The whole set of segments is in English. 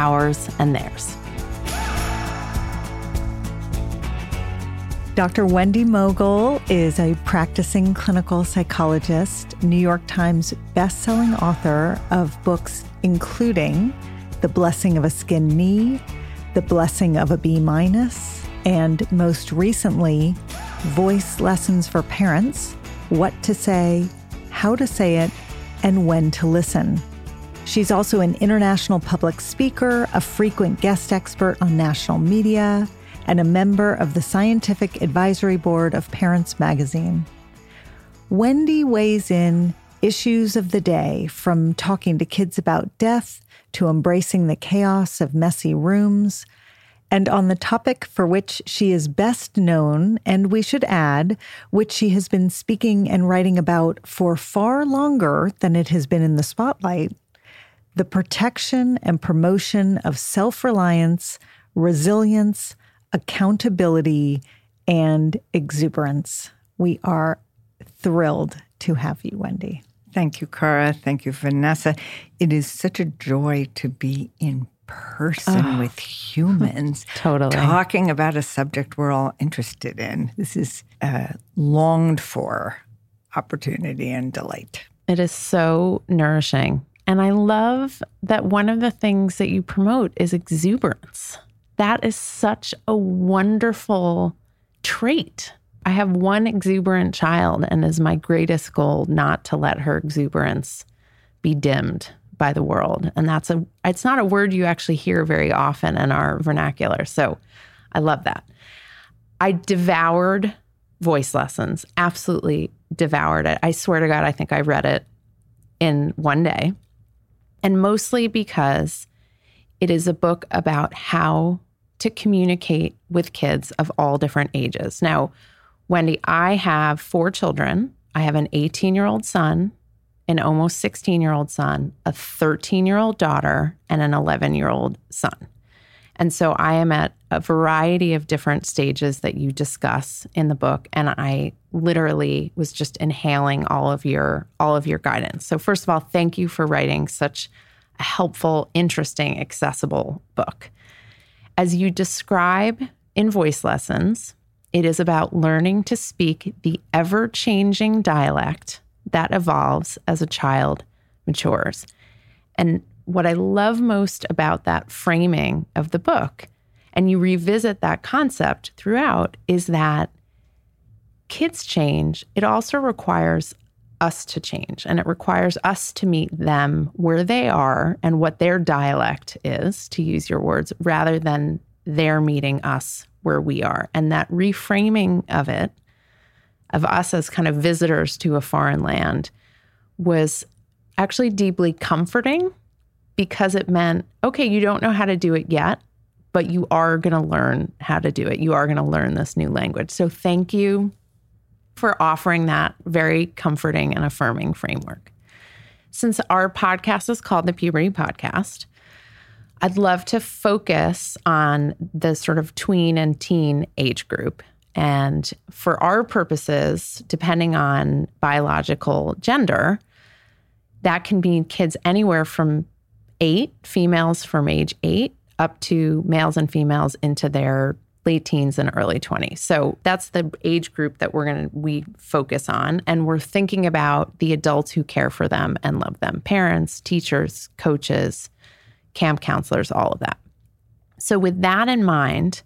ours and theirs. Dr. Wendy Mogel is a practicing clinical psychologist, New York Times bestselling author of books including The Blessing of a Skinned Knee, The Blessing of a B minus, and most recently, Voice Lessons for Parents What to Say, How to Say It, and When to Listen. She's also an international public speaker, a frequent guest expert on national media, and a member of the Scientific Advisory Board of Parents Magazine. Wendy weighs in issues of the day from talking to kids about death to embracing the chaos of messy rooms. And on the topic for which she is best known, and we should add, which she has been speaking and writing about for far longer than it has been in the spotlight, the protection and promotion of self reliance, resilience, accountability, and exuberance. We are thrilled to have you, Wendy. Thank you, Cara. Thank you, Vanessa. It is such a joy to be in person Oh. with humans, Totally. talking about a subject we're all interested in. This is a longed for opportunity and delight. It is so nourishing. And I love that one of the things that you promote is exuberance. That is such a wonderful trait. I have one exuberant child, and is my greatest goal not to let her exuberance be dimmed by the world. And that's a, it's not a word you actually hear very often in our vernacular. So I love that. I devoured voice lessons, absolutely devoured it. I swear to God, I think I read it in one day. And mostly because it is a book about how to communicate with kids of all different ages. Now, Wendy, I have four children. I have an 18 year old son, an almost 16 year old son, a 13 year old daughter, and an 11 year old son. And so I am at a variety of different stages that you discuss in the book and I literally was just inhaling all of your all of your guidance. So first of all, thank you for writing such a helpful, interesting, accessible book. As you describe in voice lessons, it is about learning to speak the ever-changing dialect that evolves as a child matures. And what I love most about that framing of the book, and you revisit that concept throughout, is that kids change. It also requires us to change and it requires us to meet them where they are and what their dialect is, to use your words, rather than they're meeting us where we are. And that reframing of it, of us as kind of visitors to a foreign land, was actually deeply comforting because it meant, okay, you don't know how to do it yet, but you are going to learn how to do it. You are going to learn this new language. So thank you for offering that very comforting and affirming framework. Since our podcast is called the Puberty Podcast, I'd love to focus on the sort of tween and teen age group. And for our purposes, depending on biological gender, that can be kids anywhere from eight, females from age eight, up to males and females into their late teens and early 20s. So that's the age group that we're going to we focus on and we're thinking about the adults who care for them and love them, parents, teachers, coaches, camp counselors, all of that. So, with that in mind,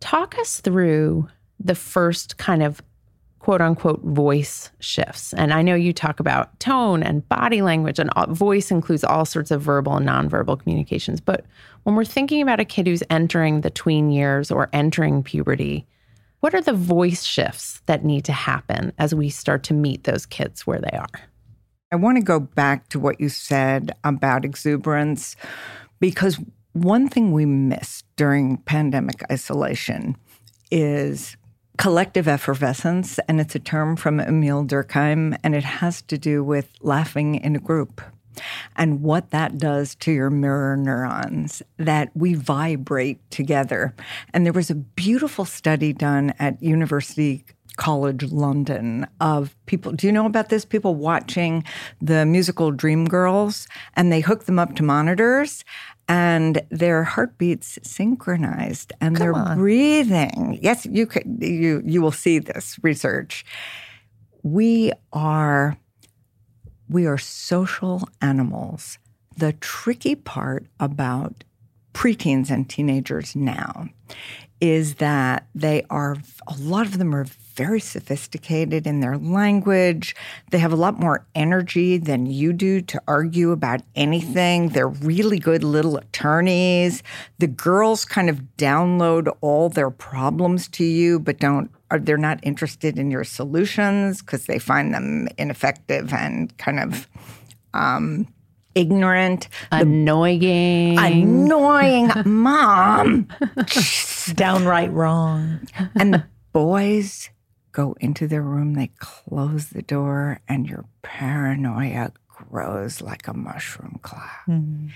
talk us through the first kind of quote unquote voice shifts. And I know you talk about tone and body language, and voice includes all sorts of verbal and nonverbal communications. But when we're thinking about a kid who's entering the tween years or entering puberty, what are the voice shifts that need to happen as we start to meet those kids where they are? I want to go back to what you said about exuberance because one thing we missed during pandemic isolation is collective effervescence, and it's a term from Emile Durkheim, and it has to do with laughing in a group and what that does to your mirror neurons, that we vibrate together. And there was a beautiful study done at University College London of people. Do you know about this? People watching the musical Dreamgirls and they hook them up to monitors and their heartbeats synchronized and Come they're on. breathing. Yes, you could you you will see this research. We are we are social animals. The tricky part about preteens and teenagers now is that they are a lot of them are very sophisticated in their language. They have a lot more energy than you do to argue about anything. They're really good little attorneys. The girls kind of download all their problems to you, but don't are they're not interested in your solutions because they find them ineffective and kind of um, ignorant. Annoying. Annoying mom. Downright wrong. and the boys go into their room, they close the door, and your paranoia grows like a mushroom cloud. Mm-hmm.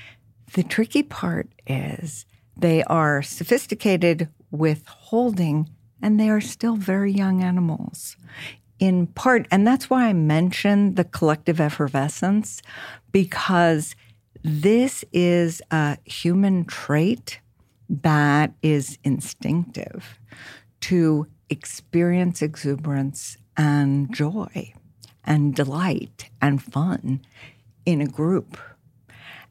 The tricky part is they are sophisticated with holding, and they are still very young animals. In part, and that's why I mentioned the collective effervescence, because this is a human trait that is instinctive to experience exuberance and joy and delight and fun in a group.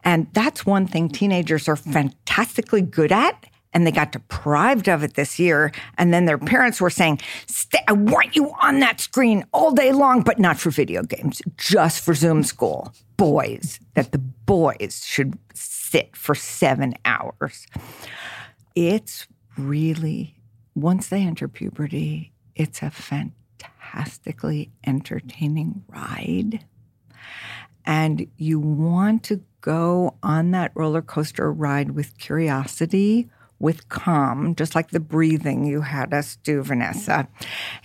And that's one thing teenagers are fantastically good at. And they got deprived of it this year. And then their parents were saying, "Stay- I want you on that screen all day long, but not for video games, just for Zoom school. Boys, that the boys should sit for seven hours. It's really, once they enter puberty, it's a fantastically entertaining ride. And you want to go on that roller coaster ride with curiosity, with calm, just like the breathing you had us do, Vanessa,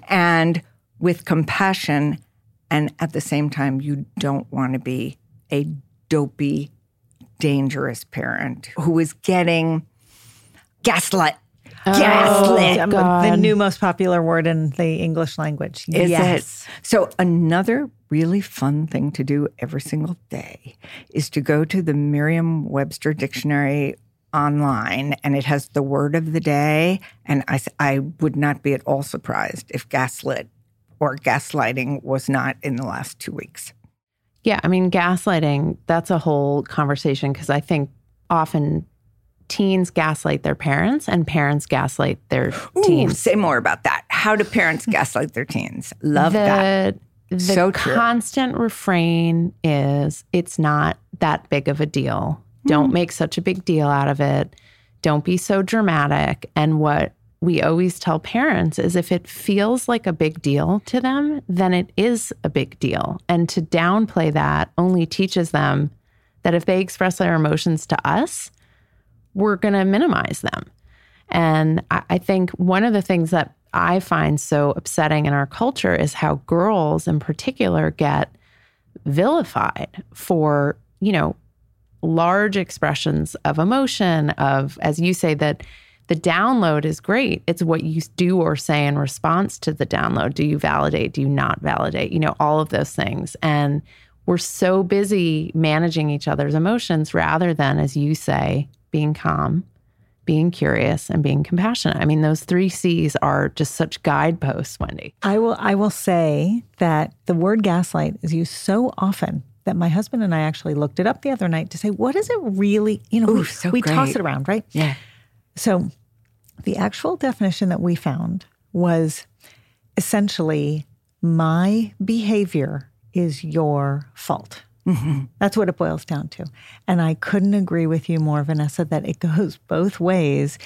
and with compassion. And at the same time, you don't want to be a dopey, dangerous parent who is getting gaslit. Gaslit. Um, God. the new most popular word in the English language. Is yes. it? So another really fun thing to do every single day is to go to the Merriam-Webster dictionary online and it has the word of the day and I, I would not be at all surprised if gaslit or gaslighting was not in the last two weeks. Yeah, I mean, gaslighting, that's a whole conversation because I think often teens gaslight their parents and parents gaslight their Ooh, teens. say more about that. How do parents gaslight their teens? Love the, that. The So true. constant refrain is it's not that big of a deal. Don't Hmm. make such a big deal out of it. Don't be so dramatic. And what we always tell parents is if it feels like a big deal to them, then it is a big deal. And to downplay that only teaches them that if they express their emotions to us, we're going to minimize them. And I, I think one of the things that I find so upsetting in our culture is how girls in particular get vilified for, you know, large expressions of emotion, of, as you say, that the download is great. It's what you do or say in response to the download. Do you validate? Do you not validate? You know, all of those things. And we're so busy managing each other's emotions rather than, as you say, being calm, being curious, and being compassionate. I mean, those three C's are just such guideposts, Wendy. I will I will say that the word gaslight is used so often that my husband and I actually looked it up the other night to say what is it really, you know, Ooh, we, so we toss it around, right? Yeah. So the actual definition that we found was essentially my behavior is your fault. That's what it boils down to. And I couldn't agree with you more, Vanessa, that it goes both ways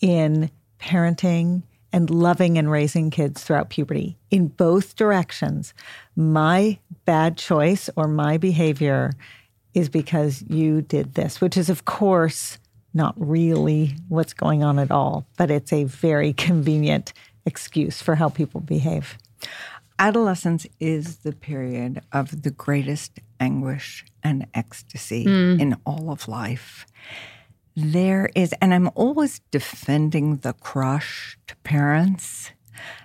in parenting and loving and raising kids throughout puberty in both directions. My bad choice or my behavior is because you did this, which is, of course, not really what's going on at all, but it's a very convenient excuse for how people behave. Adolescence is the period of the greatest anguish and ecstasy hmm. in all of life. There is, and I'm always defending the crush to parents.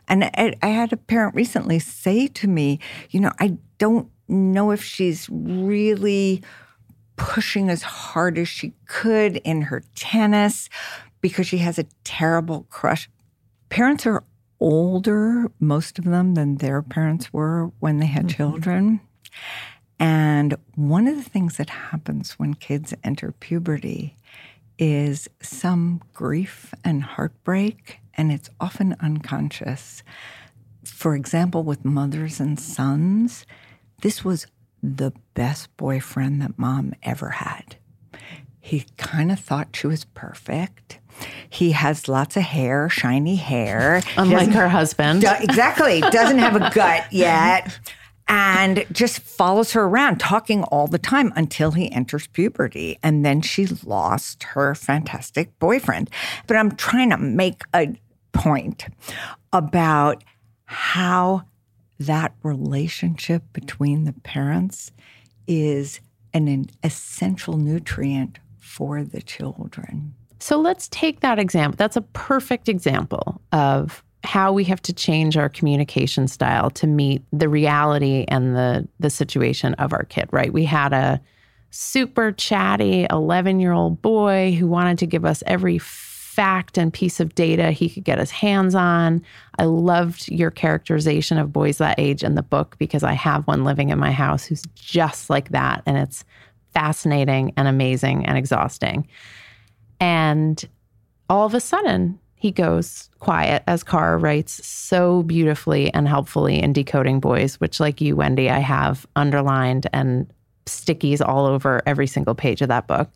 And I, I had a parent recently say to me, you know, I don't know if she's really pushing as hard as she could in her tennis because she has a terrible crush. Parents are older, most of them, than their parents were when they had mm-hmm. children. And one of the things that happens when kids enter puberty is some grief and heartbreak, and it's often unconscious. For example, with mothers and sons, this was the best boyfriend that mom ever had. He kind of thought she was perfect. He has lots of hair, shiny hair. Unlike her husband. Do- exactly. Doesn't have a gut yet. And just follows her around, talking all the time until he enters puberty. And then she lost her fantastic boyfriend. But I'm trying to make a point about how that relationship between the parents is an, an essential nutrient for the children. So let's take that example. That's a perfect example of how we have to change our communication style to meet the reality and the the situation of our kid, right? We had a super chatty 11-year-old boy who wanted to give us every fact and piece of data he could get his hands on. I loved your characterization of boys that age in the book because I have one living in my house who's just like that and it's fascinating and amazing and exhausting. And all of a sudden, he goes quiet, as Cara writes so beautifully and helpfully in Decoding Boys, which, like you, Wendy, I have underlined and stickies all over every single page of that book.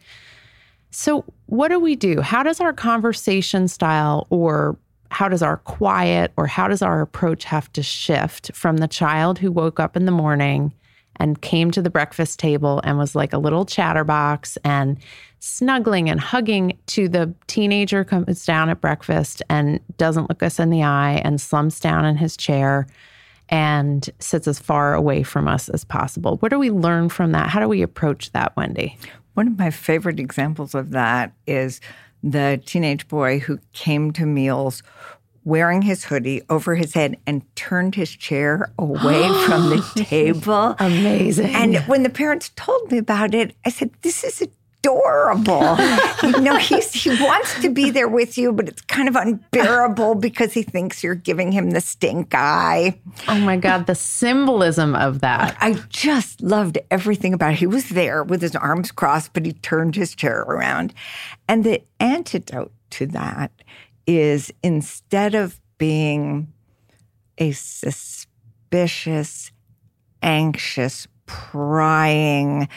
So, what do we do? How does our conversation style or how does our quiet or how does our approach have to shift from the child who woke up in the morning and came to the breakfast table and was like a little chatterbox and snuggling and hugging to the teenager comes down at breakfast and doesn't look us in the eye and slumps down in his chair and sits as far away from us as possible. What do we learn from that? How do we approach that, Wendy? One of my favorite examples of that is the teenage boy who came to meals wearing his hoodie over his head and turned his chair away from the table. Amazing. And when the parents told me about it, I said, This is adorable. you know, he's, he wants to be there with you, but it's kind of unbearable because he thinks you're giving him the stink eye. Oh my God, the symbolism of that. I just loved everything about it. He was there with his arms crossed, but he turned his chair around. And the antidote to that is instead of being a suspicious, anxious, prying,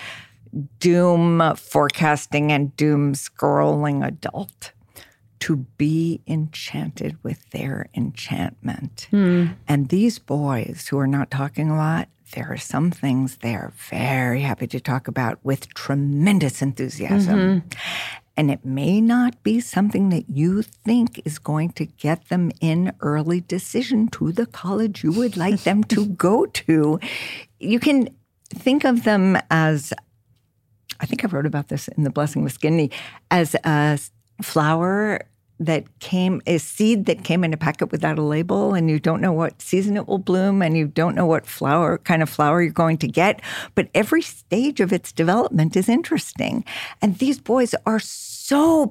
doom forecasting and doom scrolling adult to be enchanted with their enchantment. Hmm. And these boys who are not talking a lot, there are some things they are very happy to talk about with tremendous enthusiasm. And it may not be something that you think is going to get them in early decision to the college you would like them to go to. You can think of them as I think I wrote about this in The Blessing of Skinned Knee as a flower that came, a seed that came in a packet without a label, and you don't know what season it will bloom, and you don't know what flower, kind of flower you're going to get. But every stage of its development is interesting. And these boys are so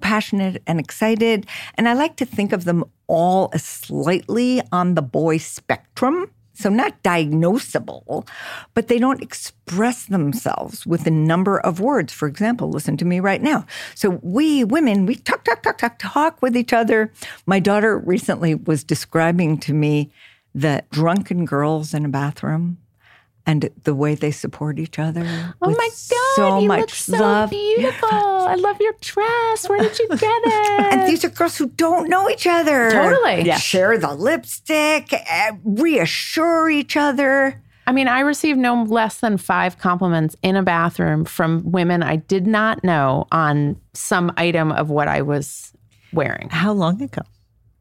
passionate and excited. And I like to think of them all as slightly on the boy spectrum. So, not diagnosable, but they don't express themselves with a number of words. For example, listen to me right now. So, we women, we talk, talk, talk, talk, talk with each other. My daughter recently was describing to me the drunken girls in a bathroom and the way they support each other. Oh my God, so you much look so love. beautiful. I love your dress. Where did you get it? And these are girls who don't know each other. Totally. Yeah. Share the lipstick, eh, reassure each other. I mean, I received no less than five compliments in a bathroom from women I did not know on some item of what I was wearing. How long ago?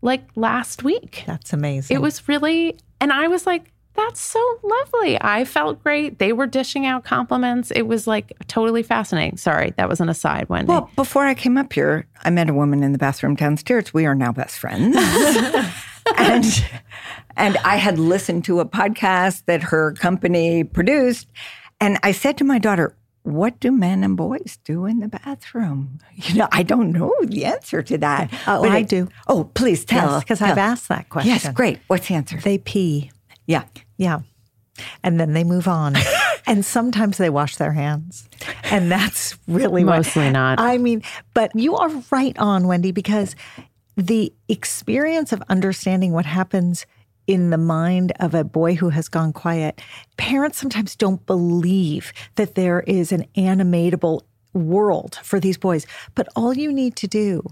Like last week. That's amazing. It was really, and I was like, that's so lovely. I felt great. They were dishing out compliments. It was like totally fascinating. Sorry, that was an aside, Wendy. Well, before I came up here, I met a woman in the bathroom downstairs. We are now best friends. and and I had listened to a podcast that her company produced, and I said to my daughter, "What do men and boys do in the bathroom?" You know, I don't know the answer to that. Oh, but I it- do. Oh, please tell. Yes, because I've asked that question. Yes, great. What's the answer? They pee. yeah. Yeah. And then they move on. and sometimes they wash their hands. And that's really what- Mostly not. I mean, but you are right on, Wendy, because the experience of understanding what happens in the mind of a boy who has gone quiet, parents sometimes don't believe that there is an animatable world for these boys. But all you need to do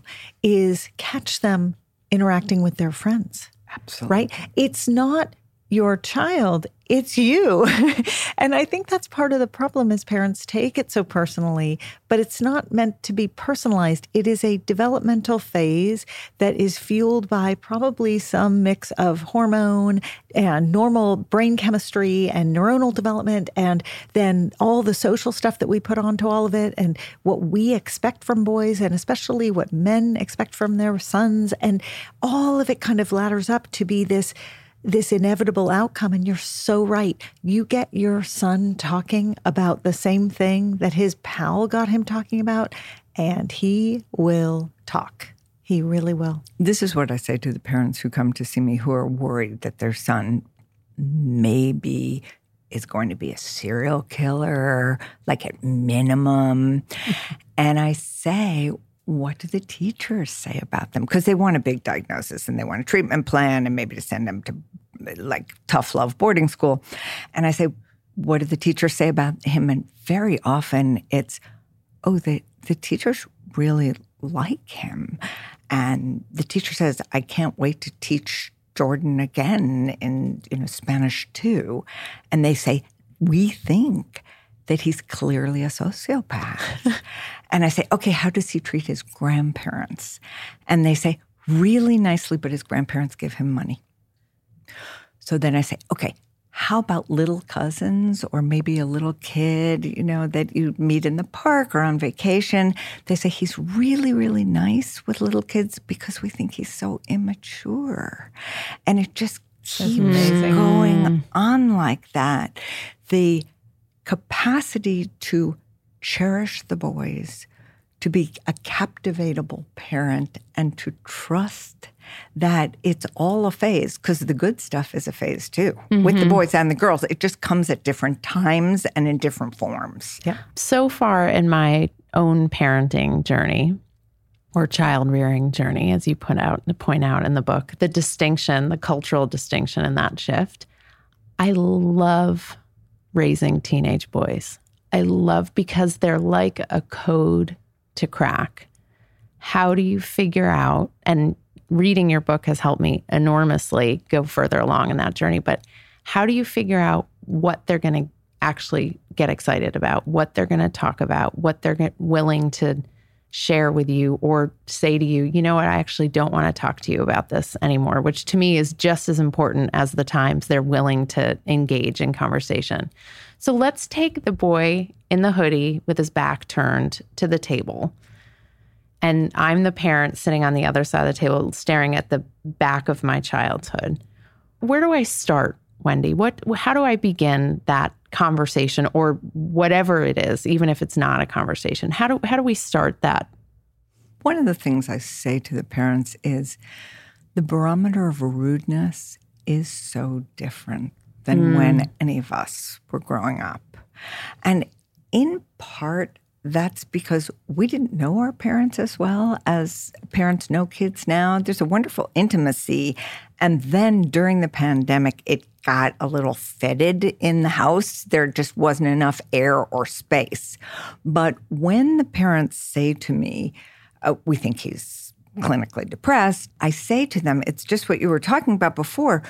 is catch them interacting with their friends Absolutely. right? It's not your child, it's you. and I think that's part of the problem is parents take it so personally, but it's not meant to be personalized. It is a developmental phase that is fueled by probably some mix of hormone and normal brain chemistry and neuronal development and then all the social stuff that we put onto all of it and what we expect from boys and especially what men expect from their sons and all of it kind of ladders up to be this this inevitable outcome and you're so right you get your son talking about the same thing that his pal got him talking about and he will talk he really will This is what I say to the parents who come to see me who are worried that their son maybe is going to be a serial killer, like at minimum. and I say, what do the teachers say about them? Because they want a big diagnosis and they want a treatment plan and maybe to send them to like tough love boarding school. And I say, what do the teachers say about him? And very often it's, oh, the, the teachers really like him. And the teacher says, I can't wait to teach Jordan again in you know Spanish too. And they say, we think that he's clearly a sociopath. and I say, okay, how does he treat his grandparents? And they say, really nicely, but his grandparents give him money. So then I say, okay, how about little cousins or maybe a little kid, you know, that you meet in the park or on vacation? They say he's really, really nice with little kids because we think he's so immature. And it just keeps going mm. on like that. The capacity to cherish the boys, to be a captivatable parent and to trust that it's all a phase because the good stuff is a phase too mm-hmm. with the mm-hmm. boys and the girls. It just comes at different times and in different forms. Yeah. So far in my own parenting journey, or child rearing journey, as you put out and point out in the book, the distinction, the cultural distinction in that shift. I love raising teenage boys. I love because they're like a code to crack. How do you figure out, and reading your book has helped me enormously go further along in that journey, but how do you figure out what they're going to actually get excited about, what they're going to talk about, what they're willing to share with you or say to you, you know what, I actually don't want to talk to you about this anymore, which to me is just as important as the times they're willing to engage in conversation. So let's take the boy in the hoodie with his back turned to the table. And I'm the parent sitting on the other side of the table staring at the back of my childhood. Where do I start, Wendy? What how do I begin that conversation or whatever it is, even if it's not a conversation? How do how do we start that? One of the things I say to the parents is the barometer of rudeness is so different than mm. when any of us were growing up. And in part, that's because we didn't know our parents as well as parents know kids now. There's a wonderful intimacy. And then during the pandemic, it got a little fetid in the house. There just wasn't enough air or space. But when the parents say to me, oh, we think he's clinically depressed, I say to them, it's just what you were talking about before.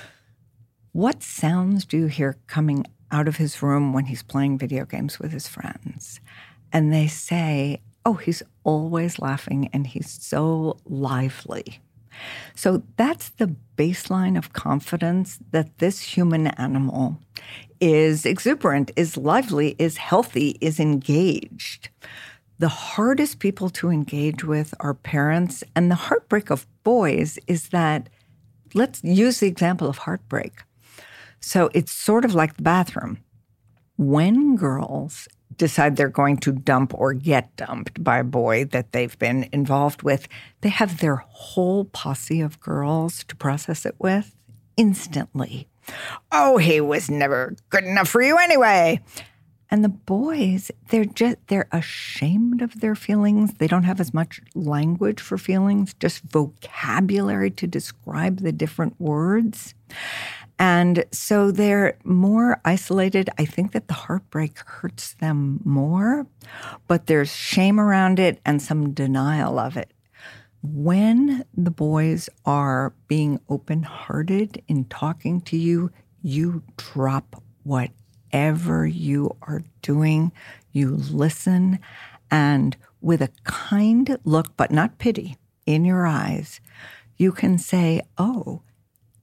What sounds do you hear coming out of his room when he's playing video games with his friends? And they say, oh, he's always laughing and he's so lively. So that's the baseline of confidence that this human animal is exuberant, is lively, is healthy, is engaged. The hardest people to engage with are parents. And the heartbreak of boys is that, let's use the example of heartbreak. So it's sort of like the bathroom. When girls decide they're going to dump or get dumped by a boy that they've been involved with, they have their whole posse of girls to process it with instantly. Oh, he was never good enough for you anyway. And the boys, they're just they're ashamed of their feelings. They don't have as much language for feelings, just vocabulary to describe the different words. And so they're more isolated. I think that the heartbreak hurts them more, but there's shame around it and some denial of it. When the boys are being open hearted in talking to you, you drop whatever you are doing, you listen, and with a kind look, but not pity, in your eyes, you can say, Oh,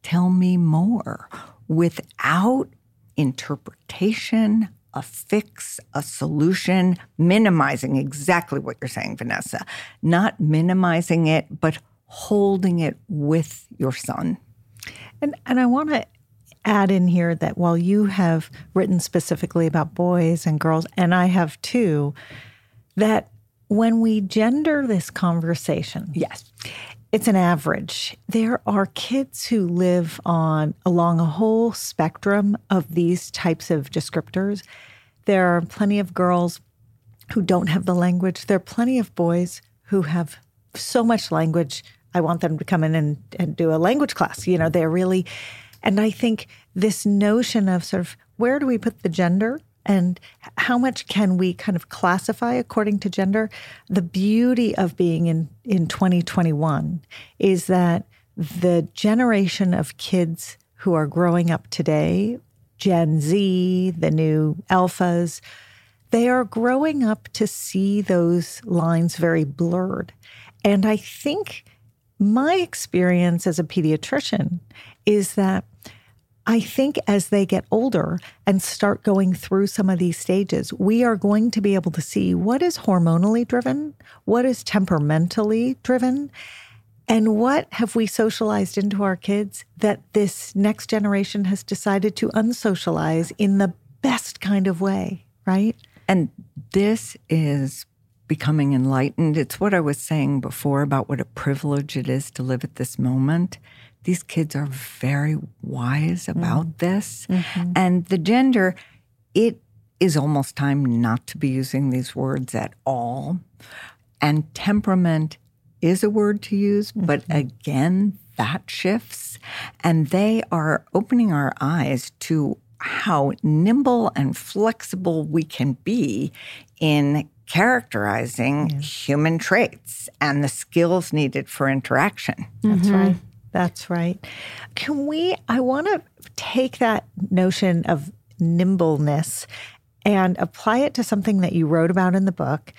tell me more without interpretation, a fix, a solution, minimizing exactly what you're saying, Vanessa. Not minimizing it, but holding it with your son. And and I want to add in here that while you have written specifically about boys and girls, and I have too, that when we gender this conversation, yes, it's an average. There are kids who live on along a whole spectrum of these types of descriptors. There are plenty of girls who don't have the language. There are plenty of boys who have so much language. I want them to come in and, and do a language class. You know, they're really, and I think this notion of sort of where do we put the gender and how much can we kind of classify according to gender? The beauty of being in, in 2021 is that the generation of kids who are growing up today, Gen Z, the new alphas, they are growing up to see those lines very blurred. And I think my experience as a pediatrician is that I think as they get older and start going through some of these stages, we are going to be able to see what is hormonally driven, what is temperamentally driven, and what have we socialized into our kids that this next generation has decided to unsocialize in the best kind of way, right? And this is becoming enlightened. It's what I was saying before about what a privilege it is to live at this moment. These kids are very wise about mm. this. Mm-hmm. And the gender, it is almost time not to be using these words at all. And temperament is a word to use, mm-hmm. but again, that shifts. And they are opening our eyes to how nimble and flexible we can be in characterizing yeah. human traits and the skills needed for interaction. That's mm-hmm. right. That's right. Can we? I want to take that notion of nimbleness and apply it to something that you wrote about in the book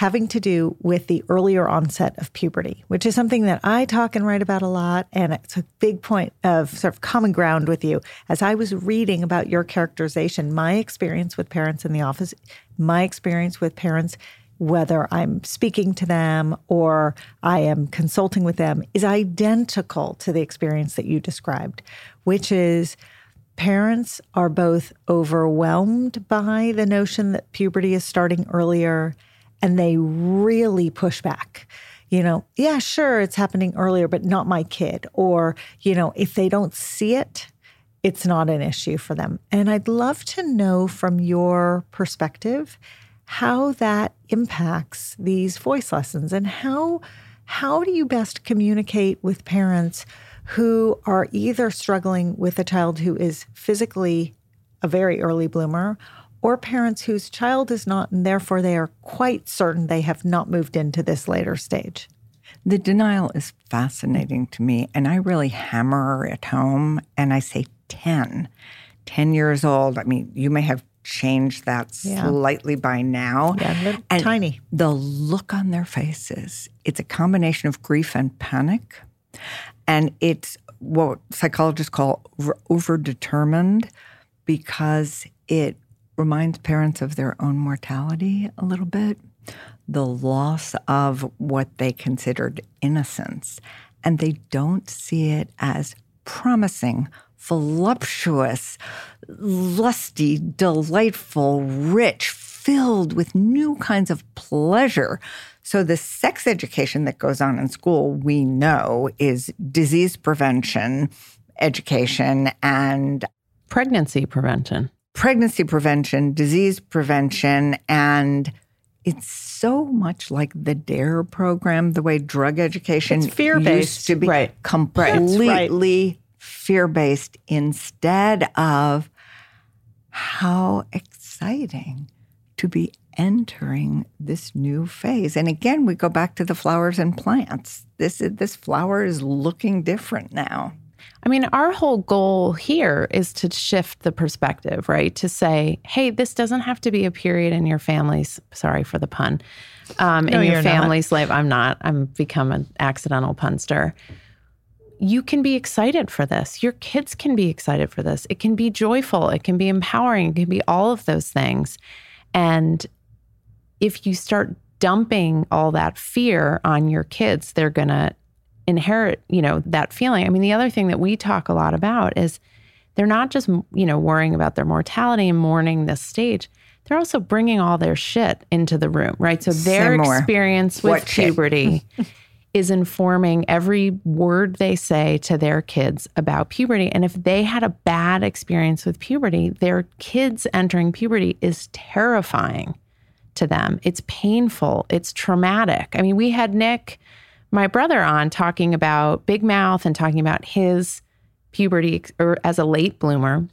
having to do with the earlier onset of puberty, which is something that I talk and write about a lot. And it's a big point of sort of common ground with you. As I was reading about your characterization, my experience with parents in the office, my experience with parents, whether I'm speaking to them or I am consulting with them, is identical to the experience that you described, which is parents are both overwhelmed by the notion that puberty is starting earlier and they really push back. You know, yeah, sure, it's happening earlier, but not my kid. Or, you know, if they don't see it, it's not an issue for them. And I'd love to know from your perspective how that impacts these voice lessons and how how do you best communicate with parents who are either struggling with a child who is physically a very early bloomer or parents whose child is not, and therefore they are quite certain they have not moved into this later stage. The denial is fascinating to me, and I really hammer it home. And I say 10, 10 years old. I mean, you may have changed that yeah. slightly by now. Yeah, and tiny. The look on their faces, it's a combination of grief and panic. And it's what psychologists call overdetermined because it reminds parents of their own mortality a little bit, the loss of what they considered innocence. And they don't see it as promising, voluptuous, lusty, delightful, rich, filled with new kinds of pleasure. So, the sex education that goes on in school, we know, is disease prevention education and pregnancy prevention pregnancy prevention, disease prevention, and it's so much like the DARE program, the way drug education it's fear-based. used to be right. completely right. Fear-based instead of how exciting to be entering this new phase. And again, we go back to the flowers and plants. This this flower is looking different now. I mean, our whole goal here is to shift the perspective, right? To say, hey, this doesn't have to be a period in your family's, sorry for the pun, um, no, in your family's not. life. I'm not, I'm become an accidental punster. You can be excited for this. Your kids can be excited for this. It can be joyful. It can be empowering. It can be all of those things. And if you start dumping all that fear on your kids, they're going to inherit, you know, that feeling. I mean, the other thing that we talk a lot about is they're not just, you know, worrying about their mortality and mourning this stage. They're also bringing all their shit into the room, right? So their experience with what puberty is informing every word they say to their kids about puberty. And if they had a bad experience with puberty, their kids entering puberty is terrifying to them. It's painful, it's traumatic. I mean, we had Nick my brother on talking about Big Mouth and talking about his puberty or as a late bloomer.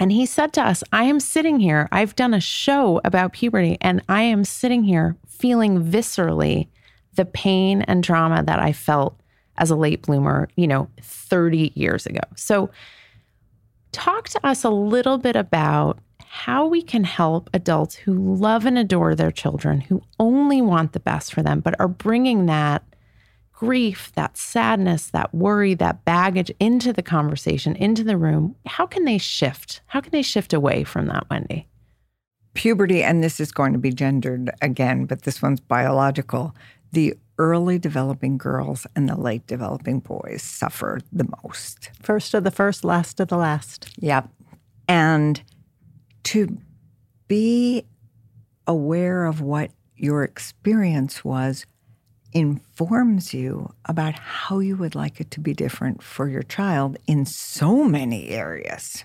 And he said to us, I am sitting here, I've done a show about puberty, and I am sitting here feeling viscerally the pain and trauma that I felt as a late bloomer, you know, 30 years ago. So, talk to us a little bit about how we can help adults who love and adore their children, who only want the best for them, but are bringing that grief, that sadness, that worry, that baggage into the conversation, into the room, how can they shift? How can they shift away from that, Wendy? Puberty, and this is going to be gendered again, but this one's biological. The early developing girls and the late developing boys suffer the most. First of the first, last of the last. Yep. And to be aware of what your experience was informs you about how you would like it to be different for your child in so many areas.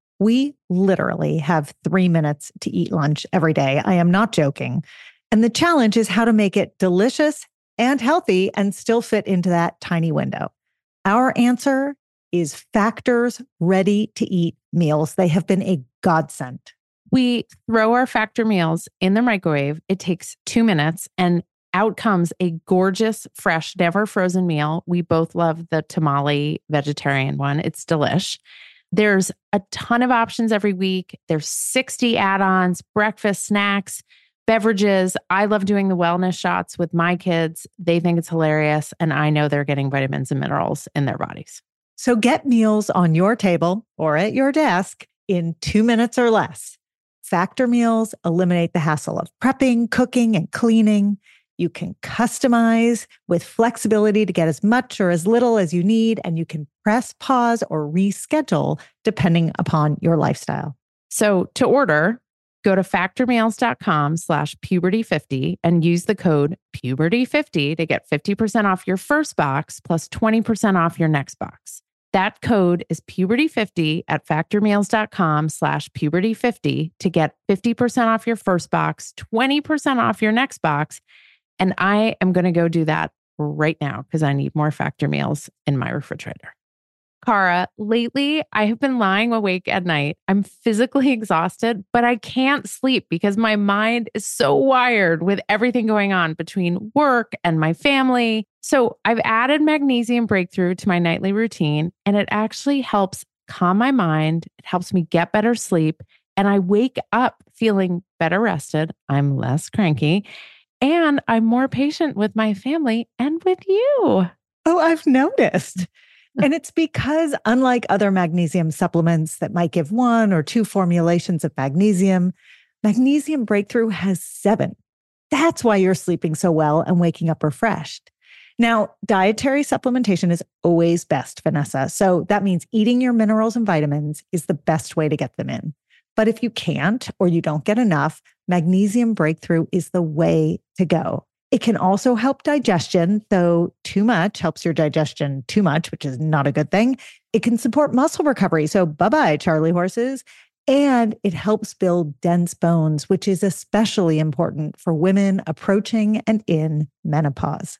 we literally have three minutes to eat lunch every day. I am not joking. And the challenge is how to make it delicious and healthy and still fit into that tiny window. Our answer is Factor's ready to eat meals. They have been a godsend. We throw our factor meals in the microwave. It takes two minutes and out comes a gorgeous, fresh, never frozen meal. We both love the tamale vegetarian one. It's delish. There's a ton of options every week. There's 60 add ons, breakfast, snacks, beverages. I love doing the wellness shots with my kids. They think it's hilarious. And I know they're getting vitamins and minerals in their bodies. So get meals on your table or at your desk in two minutes or less. Factor meals eliminate the hassle of prepping, cooking, and cleaning. You can customize with flexibility to get as much or as little as you need, and you can press pause or reschedule depending upon your lifestyle. So to order, go to factormeals.com slash puberty50 and use the code puberty50 to get 50% off your first box plus 20% off your next box. That code is puberty50 at factormeals.com slash puberty50 to get 50% off your first box, 20% off your next box. And I am going to go do that right now because I need more factor meals in my refrigerator. Cara, lately I have been lying awake at night. I'm physically exhausted, but I can't sleep because my mind is so wired with everything going on between work and my family. So I've added magnesium breakthrough to my nightly routine, and it actually helps calm my mind. It helps me get better sleep, and I wake up feeling better rested. I'm less cranky, and I'm more patient with my family and with you. Oh, I've noticed. and it's because, unlike other magnesium supplements that might give one or two formulations of magnesium, Magnesium Breakthrough has seven. That's why you're sleeping so well and waking up refreshed. Now, dietary supplementation is always best, Vanessa. So that means eating your minerals and vitamins is the best way to get them in. But if you can't or you don't get enough, Magnesium Breakthrough is the way to go. It can also help digestion, though too much helps your digestion too much, which is not a good thing. It can support muscle recovery. So bye bye, Charlie horses. And it helps build dense bones, which is especially important for women approaching and in menopause.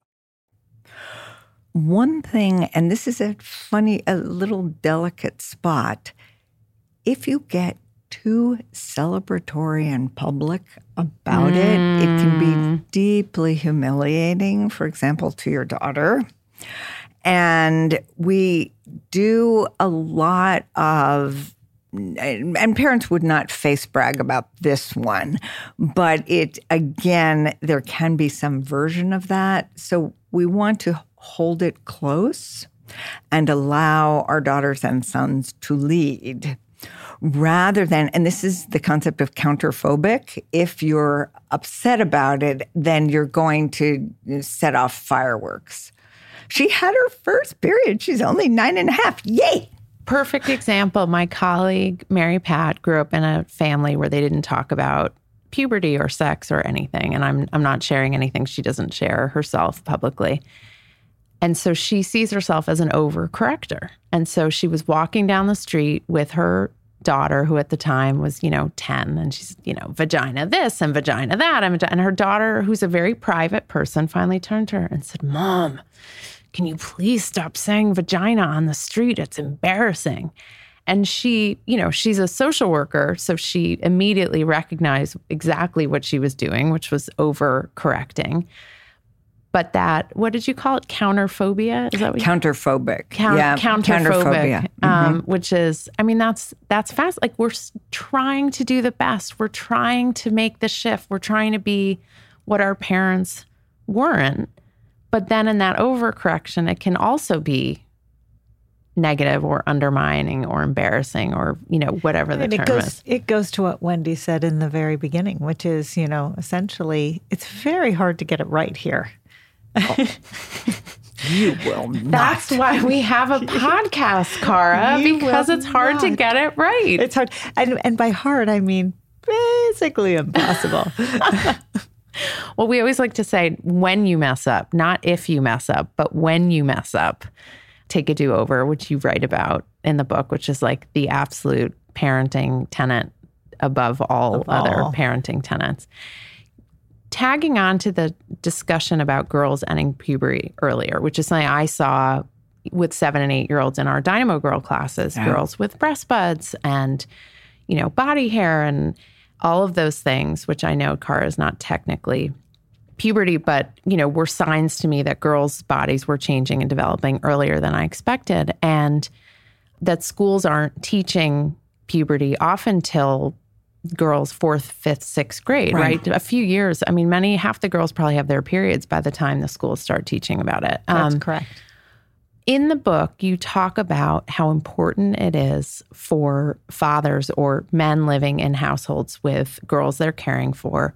One thing, and this is a funny, a little delicate spot. If you get too celebratory and public about mm. it, it can be mm. deeply humiliating, for example, to your daughter. And we do a lot of and parents would not face brag about this one, but it again, there can be some version of that. So we want to hold it close and allow our daughters and sons to lead rather than, and this is the concept of counterphobic. If you're upset about it, then you're going to set off fireworks. She had her first period. She's only nine and a half. Yay! Perfect example. My colleague, Mary Pat, grew up in a family where they didn't talk about puberty or sex or anything. And I'm, I'm not sharing anything she doesn't share herself publicly. And so she sees herself as an overcorrector. And so she was walking down the street with her daughter who at the time was, you know, 10 and she's, you know, vagina this and vagina that. And, her daughter, who's a very private person, finally turned to her and said, Mom, can you please stop saying vagina on the street? It's embarrassing. And she, you know, she's a social worker. So she immediately recognized exactly what she was doing, which was overcorrecting but that what did you call it? Counterphobia? Is that what counterphobic. Count, yeah counterphobic um, mm-hmm. which is i mean that's that's fast like we're trying to do the best. We're trying to make the shift. We're trying to be what our parents weren't. But then in that overcorrection it can also be negative or undermining or embarrassing or you know whatever the and term it goes, is. it goes to what wendy said in the very beginning which is you know essentially it's very hard to get it right here Oh. you will not. That's why we have a podcast, Cara, You because it's hard to get it right. It's hard. And, and by hard, I mean basically impossible. well, we always like to say when you mess up, not if you mess up, but when you mess up, take a do over, which you write about in the book, which is like the absolute parenting tenant above all Of other all. parenting tenets. Tagging on to the discussion about girls ending puberty earlier, which is something I saw with seven and eight year olds in our Dynamo Girl classes, Yeah. girls with breast buds and, you know, body hair and all of those things, which I know Cara is not technically puberty, but you know, were signs to me that girls' bodies were changing and developing earlier than I expected. And that schools aren't teaching puberty often till girls fourth, fifth, sixth grade, Right. right? A few years. I mean, many half the girls probably have their periods by the time the schools start teaching about it. That's Um, correct. in the book, you talk about how important it is for fathers or men living in households with girls they're caring for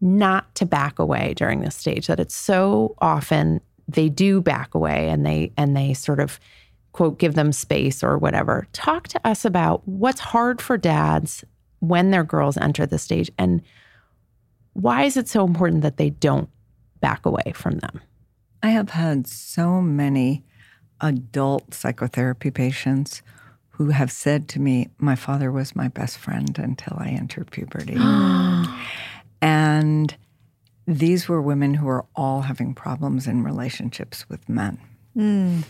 not to back away during this stage. That it's so often they do back away and they and they sort of quote give them space or whatever. Talk to us about what's hard for dads when their girls enter the stage and why is it so important that they don't back away from them? I have had so many adult psychotherapy patients who have said to me, My father was my best friend until I entered puberty. and these were women who were all having problems in relationships with men. Hmm.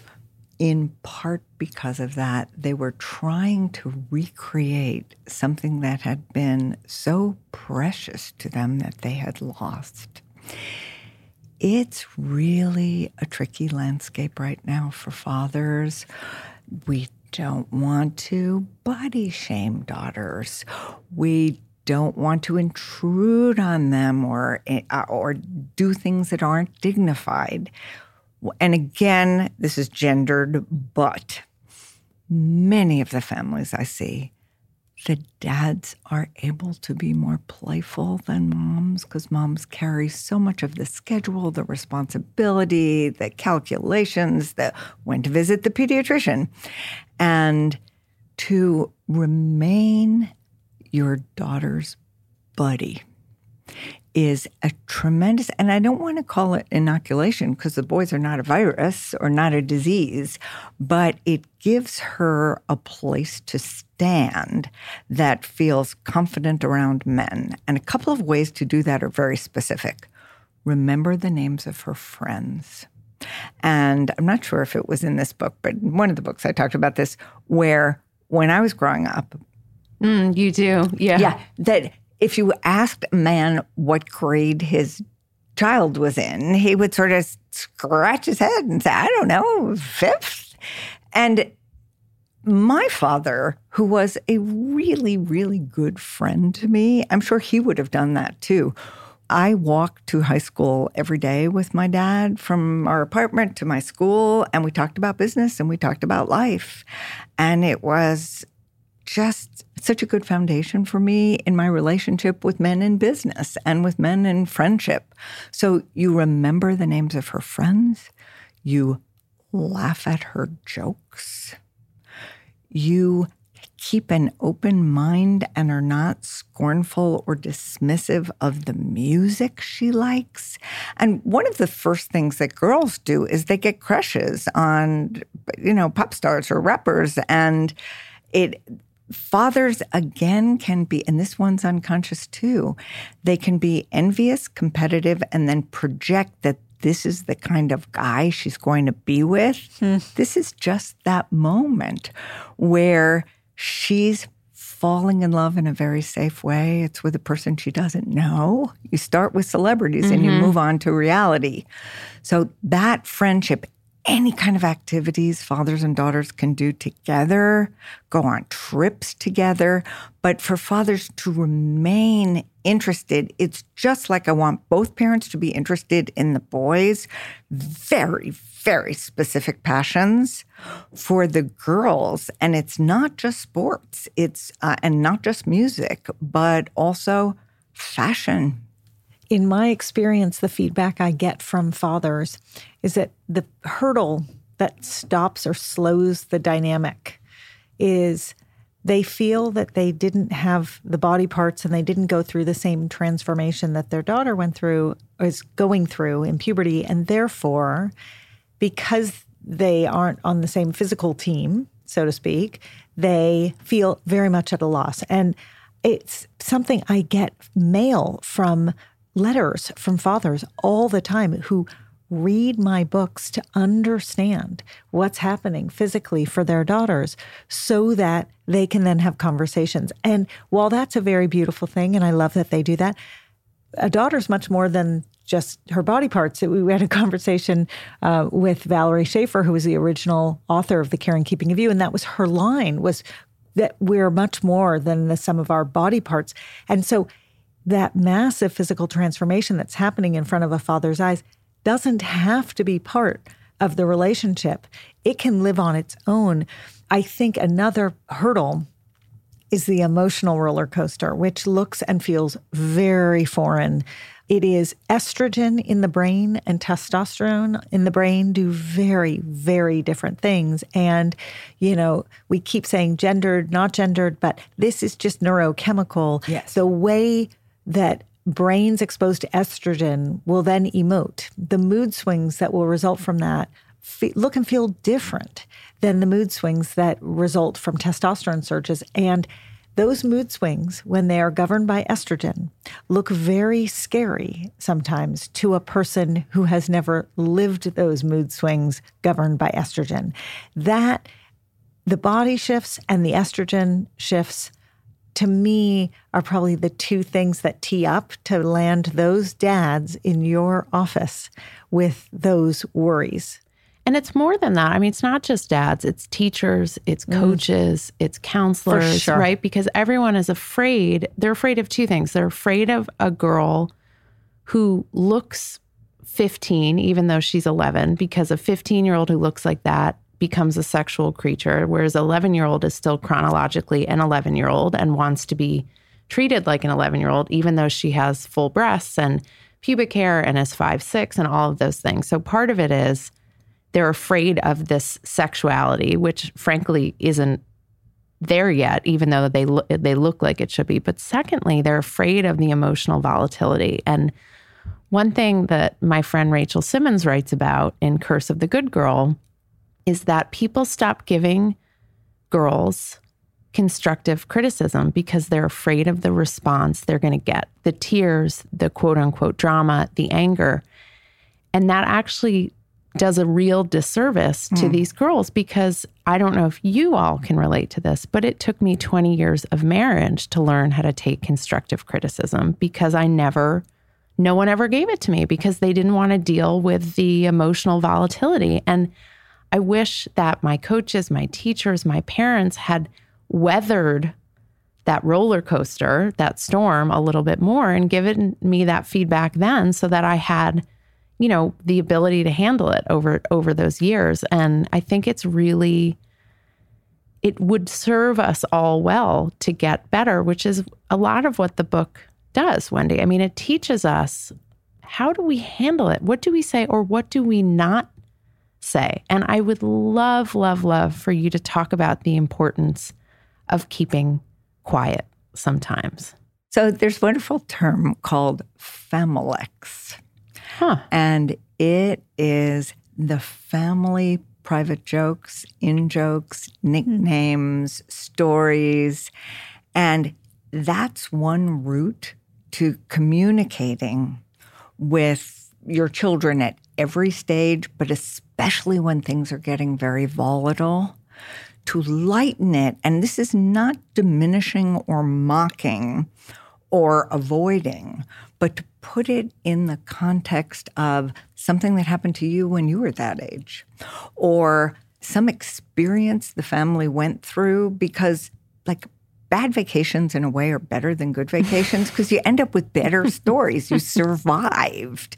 In part because of that, they were trying to recreate something that had been so precious to them that they had lost. It's really a tricky landscape right now for fathers. We don't want to body shame daughters. We don't want to intrude on them or uh, or do things that aren't dignified. And again, this is gendered, but many of the families I see, the dads are able to be more playful than moms because moms carry so much of the schedule, the responsibility, the calculations, the when to visit the pediatrician. And to remain your daughter's buddy is a tremendous, and I don't want to call it inoculation because the boys are not a virus or not a disease, but it gives her a place to stand that feels confident around men. And a couple of ways to do that are very specific. Remember the names of her friends. And I'm not sure if it was in this book, but one of the books I talked about this, where when I was growing up, Mm, you do. Yeah. yeah, that if you asked a man what grade his child was in, he would sort of scratch his head and say, I don't know, fifth. And my father, who was a really, really good friend to me, I'm sure he would have done that too. I walked to high school every day with my dad from our apartment to my school, and we talked about business and we talked about life. And it was just such a good foundation for me in my relationship with men in business and with men in friendship. So you remember the names of her friends, you laugh at her jokes, you keep an open mind and are not scornful or dismissive of the music she likes. And one of the first things that girls do is they get crushes on, you know, pop stars or rappers. And it fathers again can be, and this one's unconscious too, they can be envious, competitive, and then project that this is the kind of guy she's going to be with. Hmm. This is just that moment where she's falling in love in a very safe way. It's with a person she doesn't know. You start with celebrities mm-hmm. and you mm-hmm. move on to reality. So that friendship any kind of activities fathers and daughters can do together, go on trips together. But for fathers to remain interested, it's just like I want both parents to be interested in the boys, very, very specific passions. For the girls, and it's not just sports, it's, uh, and not just music, but also fashion, in my experience, the feedback I get from fathers is that the hurdle that stops or slows the dynamic is they feel that they didn't have the body parts and they didn't go through the same transformation that their daughter went through or is going through in puberty. And therefore, because they aren't on the same physical team, so to speak, they feel very much at a loss. And it's something I get mail from letters from fathers all the time who read my books to understand what's happening physically for their daughters so that they can then have conversations. And while that's a very beautiful thing, and I love that they do that, a daughter's much more than just her body parts. We had a conversation uh, with Valorie Schaefer, who was the original author of The Care and Keeping of You, and that was her line was that we're much more than the sum of our body parts. And so that massive physical transformation that's happening in front of a father's eyes doesn't have to be part of the relationship. It can live on its own. I think another hurdle is the emotional roller coaster, which looks and feels very foreign. It is estrogen in the brain and testosterone in the brain do very, very different things. And, you know, we keep saying gendered, not gendered, but this is just neurochemical. Yes. The way that brains exposed to estrogen will then emote. The mood swings that will result from that look and feel different than the mood swings that result from testosterone surges. And those mood swings, when they are governed by estrogen, look very scary sometimes to a person who has never lived those mood swings governed by estrogen. That the body shifts and the estrogen shifts to me are probably the two things that tee up to land those dads in your office with those worries. And it's more than that. I mean, it's not just dads, it's teachers, it's mm. coaches, mm. it's counselors, sure. right? Because everyone is afraid. They're afraid of two things. They're afraid of a girl who looks 15, even though she's 11, because a 15 year old who looks like that becomes a sexual creature, whereas 11 year old is still chronologically an 11 year old and wants to be treated like an 11 year old, even though she has full breasts and pubic hair and is five, six, and all of those things. So part of it is they're afraid of this sexuality, which frankly isn't there yet, even though they lo- they look like it should be. But secondly, they're afraid of the emotional volatility. And one thing that my friend Rachel Simmons writes about in Curse of the Good Girl is that people stop giving girls constructive criticism because they're afraid of the response they're going to get the tears, the quote unquote drama, the anger. And that actually does a real disservice to mm. these girls because I don't know if you all can relate to this, but it took me 20 years of marriage to learn how to take constructive criticism because I never, no one ever gave it to me because they didn't want to deal with the emotional volatility. And I wish that my coaches, my teachers, my parents had weathered that roller coaster, that storm a little bit more and given me that feedback then so that I had, you know, the ability to handle it over over those years. And I think it's really it would serve us all well to get better, which is a lot of what the book does, Wendy. I mean, it teaches us how do we handle it? What do we say or what do we not say. And I would love, love, love for you to talk about the importance of keeping quiet sometimes. So there's a wonderful term called Familect. Huh. And it is the family private jokes, in jokes, nicknames, stories. And that's one route to communicating with your children at every stage, but especially when things are getting very volatile, to lighten it. And this is not diminishing or mocking or avoiding, but to put it in the context of something that happened to you when you were that age or some experience the family went through because, like, bad vacations in a way are better than good vacations because you end up with better stories. You survived.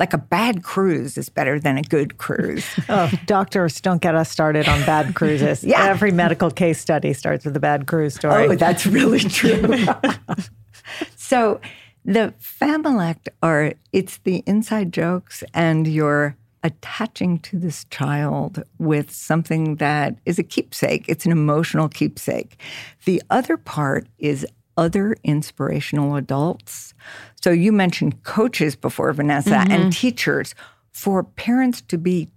Like a bad cruise is better than a good cruise. Oh, doctors, don't get us started on bad cruises. Yeah. Every medical case study starts with a bad cruise story. Oh, that's really true. so the Familect are it's the inside jokes and you're attaching to this child with something that is a keepsake. It's an emotional keepsake. The other part is other inspirational adults. So you mentioned coaches before, Vanessa, and mm-hmm. teachers. For parents to be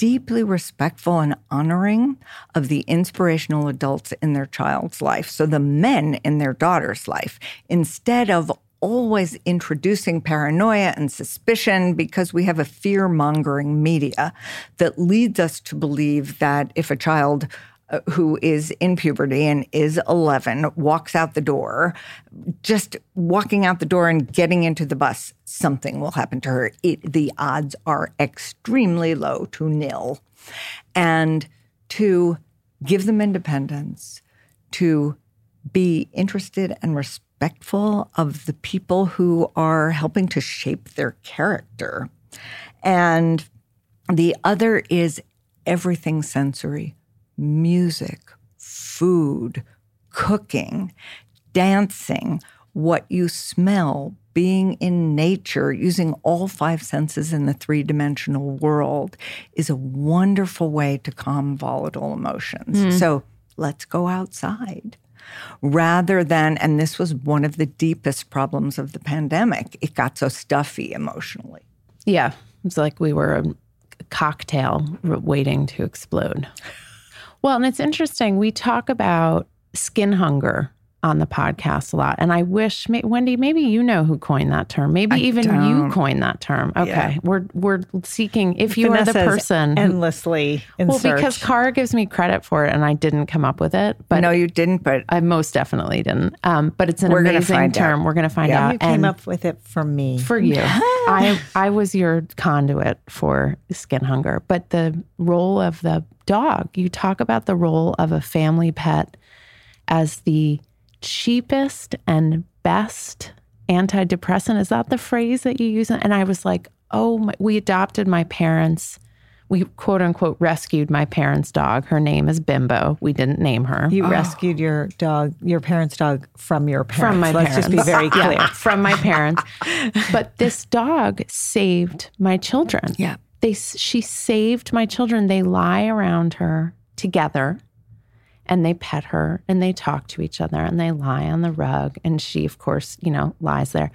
deeply respectful and honoring of the inspirational adults in their child's life. So the men in their daughter's life, instead of always introducing paranoia and suspicion because we have a fear mongering media that leads us to believe that if a child uh, who is in puberty and is 11 walks out the door, just walking out the door and getting into the bus, something will happen to her. It, the odds are extremely low to nil. And to give them independence, to be interested and respectful of the people who are helping to shape their character. And the other is everything sensory music, food, cooking, dancing, what you smell, being in nature, using all five senses in the three dimensional world is a wonderful way to calm volatile emotions. Hmm. So let's go outside rather than, and this was one of the deepest problems of the pandemic, it got so stuffy emotionally. Yeah. It's like we were a cocktail waiting to explode. Well, and it's interesting. We talk about skin hunger on the podcast a lot. And I wish, may, Wendy, maybe you know who coined that term. Maybe I even you don't. coined that term. Okay. Yeah. We're we're seeking if you are the person endlessly in Well, search. because Cara gives me credit for it and I didn't come up with it. But no, you didn't, but I most definitely didn't. Um, but it's an amazing find out. term. We're going to find Yeah. out. you came and up with it for me. for you, I I was your conduit for skin hunger. But the role of the dog, you talk about the role of a family pet as the cheapest and best antidepressant. Is that the phrase that you use? And I was like, oh, my, we adopted my parents. We quote unquote rescued my parents' dog. Her name is Bimbo. We didn't name her. you oh. rescued your dog, your parents' dog, from your parents. from my Let's parents. just be very Yeah, clear. from my parents. But this dog saved my children. yeah. They she saved my children. They lie around her together and they pet her and they talk to each other and they lie on the rug and she of course, you know, lies there.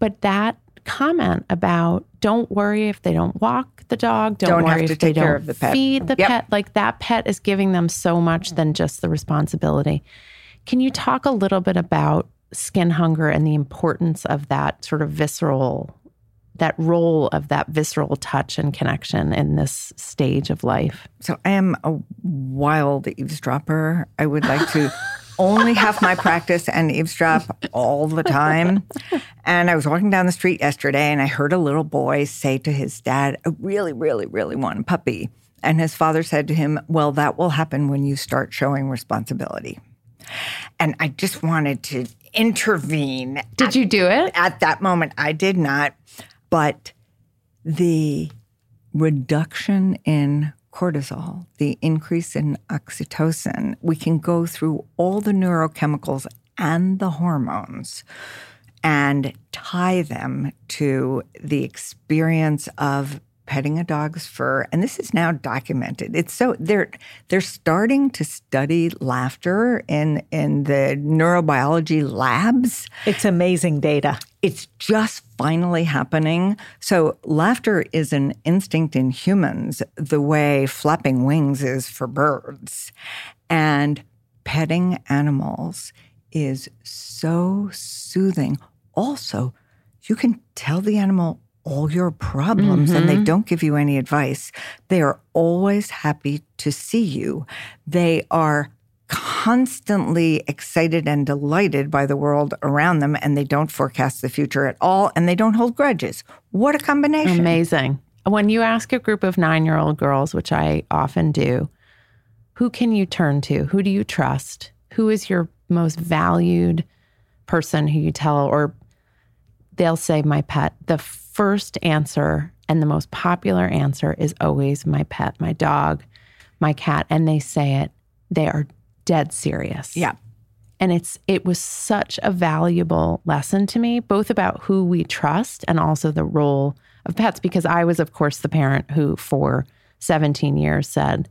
But that comment about don't worry if they don't walk the dog, don't, Don't worry to if they take care don't of the pet. feed the Yep. pet, like that pet is giving them so much than just the responsibility. Can you talk a little bit about skin hunger and the importance of that sort of visceral, that role of that visceral touch and connection in this stage of life? So I am a wild eavesdropper. I would like to only have my practice and eavesdrop all the time. And I was walking down the street yesterday and I heard a little boy say to his dad, I really, really, really want a puppy. And his father said to him, Well, that will happen when you start showing responsibility. And I just wanted to intervene Did you do it? at that moment, I did not. But the reduction in cortisol, the increase in oxytocin, we can go through all the neurochemicals and the hormones and tie them to the experience of petting a dog's fur. And this is now documented. It's so they're they're starting to study laughter in in the neurobiology labs. It's amazing data. It's just finally happening. So, laughter is an instinct in humans, the way flapping wings is for birds. And petting animals is so soothing. Also, you can tell the animal all your problems and they mm-hmm. don't give you any advice. They are always happy to see you. They are constantly excited and delighted by the world around them and they don't forecast the future at all and they don't hold grudges. What a combination. Amazing. When you ask a group of nine year old girls, which I often do, who can you turn to? Who do you trust? Who is your most valued person who you tell, or they'll say, my pet. The first answer and the most popular answer is always my pet, my dog, my cat. And they say it, they are dead serious. Yeah. And it's it was such a valuable lesson to me, both about who we trust and also the role of pets, because I was, of course, the parent who for 17 years said,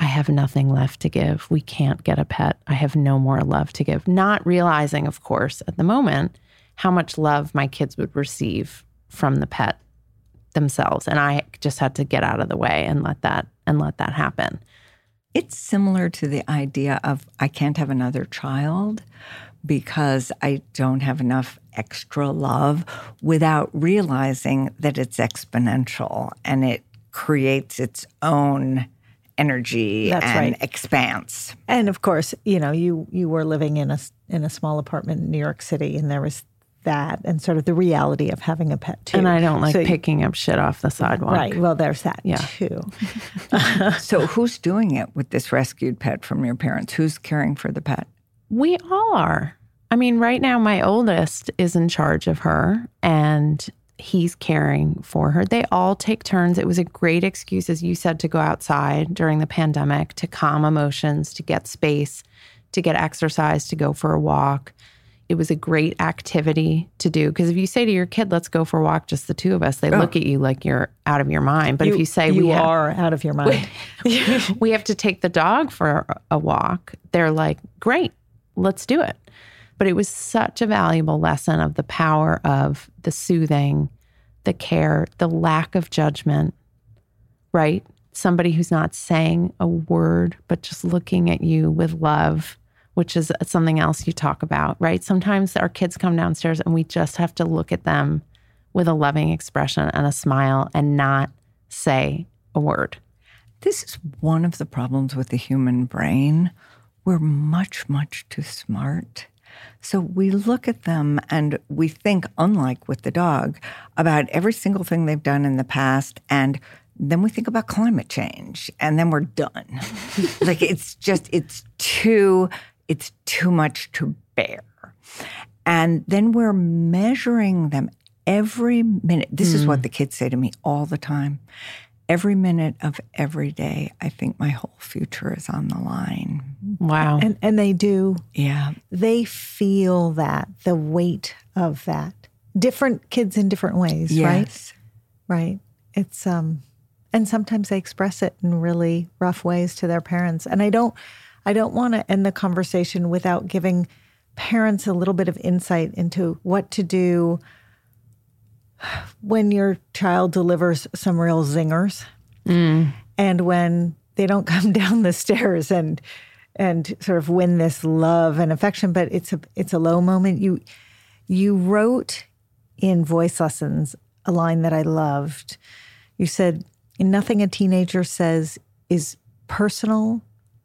I have nothing left to give. We can't get a pet. I have no more love to give. Not realizing, of course, at the moment, how much love my kids would receive from the pet themselves. And I just had to get out of the way and let that and let that happen. It's similar to the idea of I can't have another child because I don't have enough extra love without realizing that it's exponential and it creates its own energy That's and right. expanse. And of course, you know, you you were living in a in a small apartment in New York City, and there was that, and sort of the reality of having a pet too. And I don't like So- picking up shit off the sidewalk. Right. Well, there's that Yeah. too. So who's doing it with this rescued pet from your parents? Who's caring for the pet? We all are. I mean, right now, my oldest is in charge of her and he's caring for her. They all take turns. It was a great excuse, as you said, to go outside during the pandemic, to calm emotions, to get space, to get exercise, to go for a walk. It was a great activity to do because if you say to your kid, let's go for a walk, just the two of us, they oh. look at you like you're out of your mind. But if you say, you we have- are out of your mind, we have to take the dog for a walk, they're like, great, let's do it. But it was such a valuable lesson of the power of the soothing, the care, the lack of judgment, right? Somebody who's not saying a word, but just looking at you with love, which is something else you talk about, right? Sometimes our kids come downstairs and we just have to look at them with a loving expression and a smile and not say a word. This is one of the problems with the human brain. We're much, much too smart. So we look at them and we think, unlike with the dog, about every single thing they've done in the past. And then we think about climate change and then we're done. like it's just, it's too, it's too much to bear. And then we're measuring them every minute. This is what the kids say to me all the time. Every minute of every day, I think my whole future is on the line. Wow. and and they do. Yeah. They feel that the weight of that. Different kids in different ways, right? Yes. Right. It's um and sometimes they express it in really rough ways to their parents. And I don't I don't want to end the conversation without giving parents a little bit of insight into what to do when your child delivers some real zingers mm. and when they don't come down the stairs and and sort of win this love and affection. But it's a it's a low moment. You you wrote in voice lessons a line that I loved. You said, Nothing a teenager says is personal,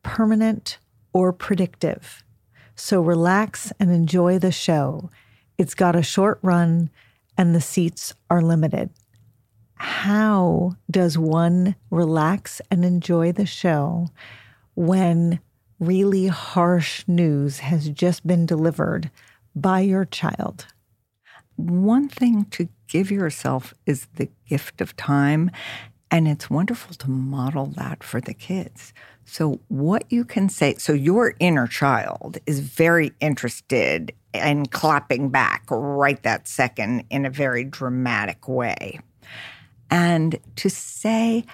permanent, or predictive. So relax and enjoy the show. It's got a short run and the seats are limited. How does one relax and enjoy the show when really harsh news has just been delivered by your child? One thing to give yourself is the gift of time. And it's wonderful to model that for the kids. So, what you can say, so your inner child is very interested in clapping back right that second in a very dramatic way. And to say,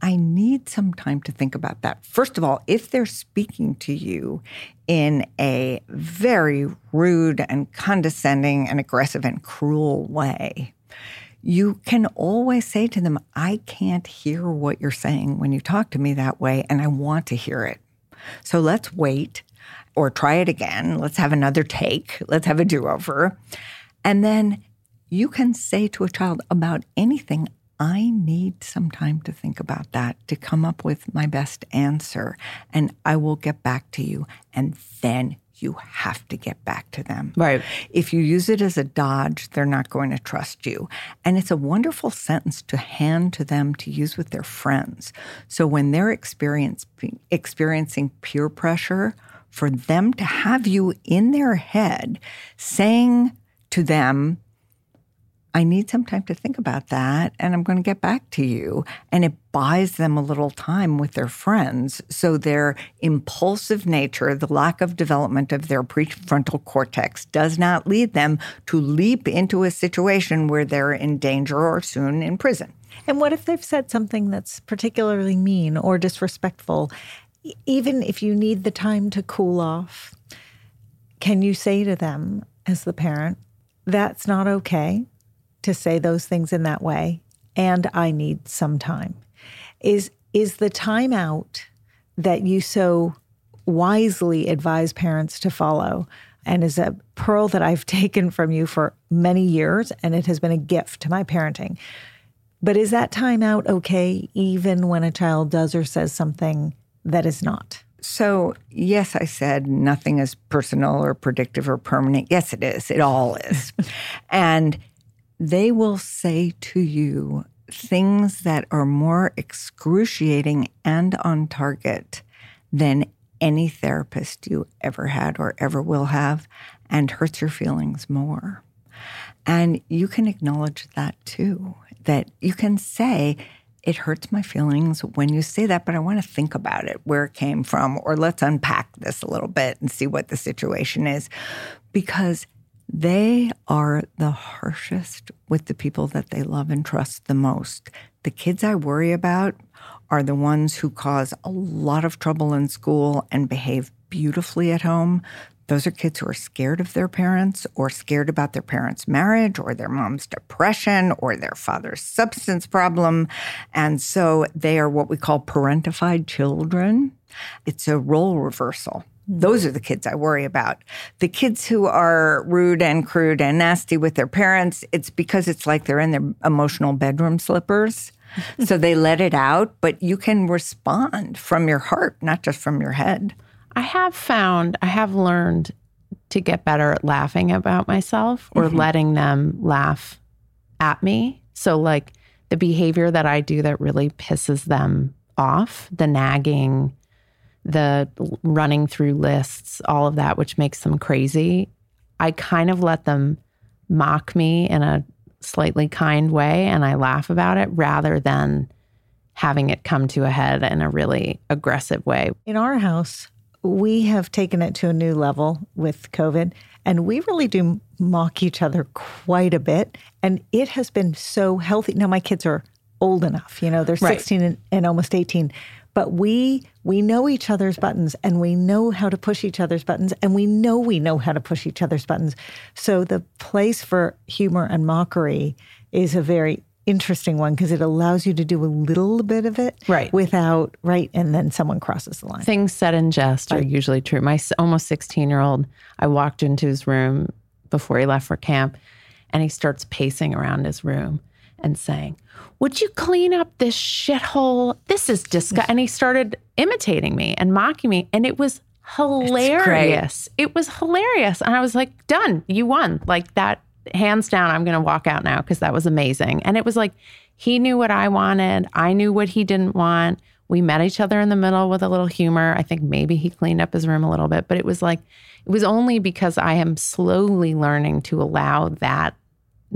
I need some time to think about that. First of all, if they're speaking to you in a very rude and condescending and aggressive and cruel way, you can always say to them, I can't hear what you're saying when you talk to me that way, and I want to hear it. So let's wait or try it again. Let's have another take. Let's have a do over. And then you can say to a child about anything, I need some time to think about that to come up with my best answer. And I will get back to you. And then you have to get back to them. Right. If you use it as a dodge, they're not going to trust you. And it's a wonderful sentence to hand to them to use with their friends. So when they're experiencing peer pressure, for them to have you in their head saying to them, I need some time to think about that and I'm going to get back to you. And it buys them a little time with their friends. So their impulsive nature, the lack of development of their prefrontal cortex, does not lead them to leap into a situation where they're in danger or soon in prison. And what if they've said something that's particularly mean or disrespectful? Even if you need the time to cool off, can you say to them as the parent, that's not okay? To say those things in that way and I need some time. Is is the timeout that you so wisely advise parents to follow and is a pearl that I've taken from you for many years and it has been a gift to my parenting. But is that timeout okay even when a child does or says something that is not? So, yes, I said nothing is personal or predictive or permanent. Yes, it is. It all is. and they will say to you things that are more excruciating and on target than any therapist you ever had or ever will have and hurts your feelings more. And you can acknowledge that too, that you can say, it hurts my feelings when you say that, but I want to think about it, where it came from, or let's unpack this a little bit and see what the situation is. Because they are the harshest with the people that they love and trust the most. The kids I worry about are the ones who cause a lot of trouble in school and behave beautifully at home. Those are kids who are scared of their parents or scared about their parents' marriage or their mom's depression or their father's substance problem. And so they are what we call parentified children. It's a role reversal. Those are the kids I worry about. The kids who are rude and crude and nasty with their parents, it's because it's like they're in their emotional bedroom slippers. so they let it out, but you can respond from your heart, not just from your head. I have found, I have learned to get better at laughing about myself or mm-hmm. letting them laugh at me. So, like the behavior that I do that really pisses them off, the nagging, the running through lists, all of that, which makes them crazy. I kind of let them mock me in a slightly kind way and I laugh about it rather than having it come to a head in a really aggressive way. In our house, we have taken it to a new level with COVID and we really do mock each other quite a bit. And it has been so healthy. Now, my kids are old enough, you know, they're 16 right. and, and almost 18 but we we know each other's buttons and we know how to push each other's buttons and we know we know how to push each other's buttons. So the place for humor and mockery is a very interesting one because it allows you to do a little bit of it right. without right and then someone crosses the line. Things said in jest right. are usually true. My almost 16 year old i walked into his room before he left for camp and he starts pacing around his room and saying, Would you clean up this shithole? This is disgusting. And he started imitating me and mocking me. And it was hilarious. It was hilarious. And I was like, Done. You won. Like that, hands down, I'm going to walk out now because that was amazing. And it was like, he knew what I wanted. I knew what he didn't want. We met each other in the middle with a little humor. I think maybe he cleaned up his room a little bit, but it was like, it was only because I am slowly learning to allow that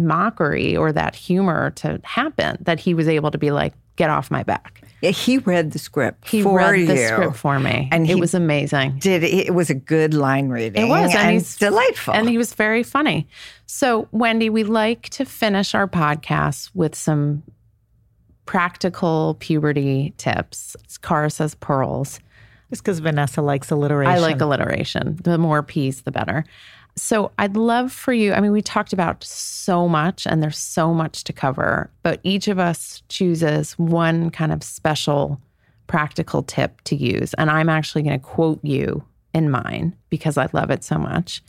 mockery or that humor to happen that he was able to be like, get off my back. Yeah, he read the script. He for read you. the script for me, and it was amazing. Did it was a good line reading. It was, and, and he's delightful, and he was very funny. So, Wendy, we like to finish our podcast with some practical puberty tips. Cara says pearls. Just because Vanessa likes alliteration. I like alliteration. The more P's, the better. So I'd love for you. I mean, we talked about so much and there's so much to cover, but each of us chooses one kind of special practical tip to use. And I'm actually going to quote you in mine because I love it so much.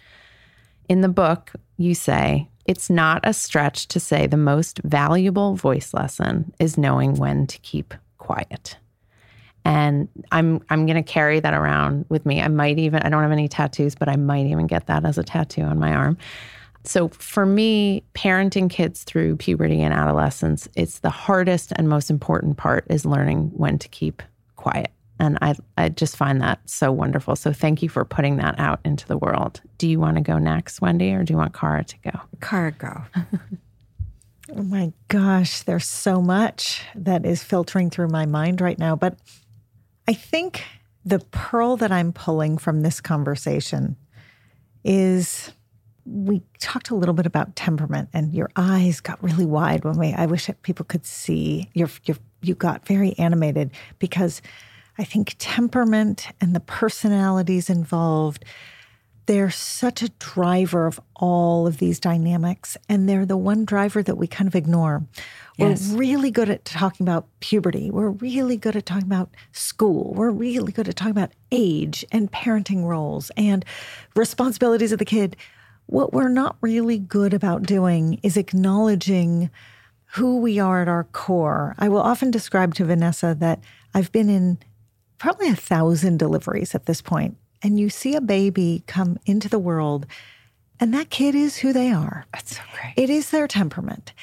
In the book, you say, it's not a stretch to say the most valuable voice lesson is knowing when to keep quiet. And I'm I'm going to carry that around with me. I might even I don't have any tattoos, but I might even get that as a tattoo on my arm. So for me, parenting kids through puberty and adolescence, it's the hardest and most important part is learning when to keep quiet. And I, I just find that so wonderful. So thank you for putting that out into the world. Do you want to go next, Wendy, or do you want Cara to go? Cara, go. oh my gosh, there's so much that is filtering through my mind right now. But I think the pearl that I'm pulling from this conversation is we talked a little bit about temperament and your eyes got really wide when we I wish that people could see your your you got very animated because I think temperament and the personalities involved they're such a driver of all of these dynamics and they're the one driver that we kind of ignore. Yes. We're really good at talking about puberty. We're really good at talking about school. We're really good at talking about age and parenting roles and responsibilities of the kid. What we're not really good about doing is acknowledging who we are at our core. I will often describe to Vanessa that I've been in probably a thousand deliveries at this point, and you see a baby come into the world, and that kid is who they are. That's so great. It is their temperament.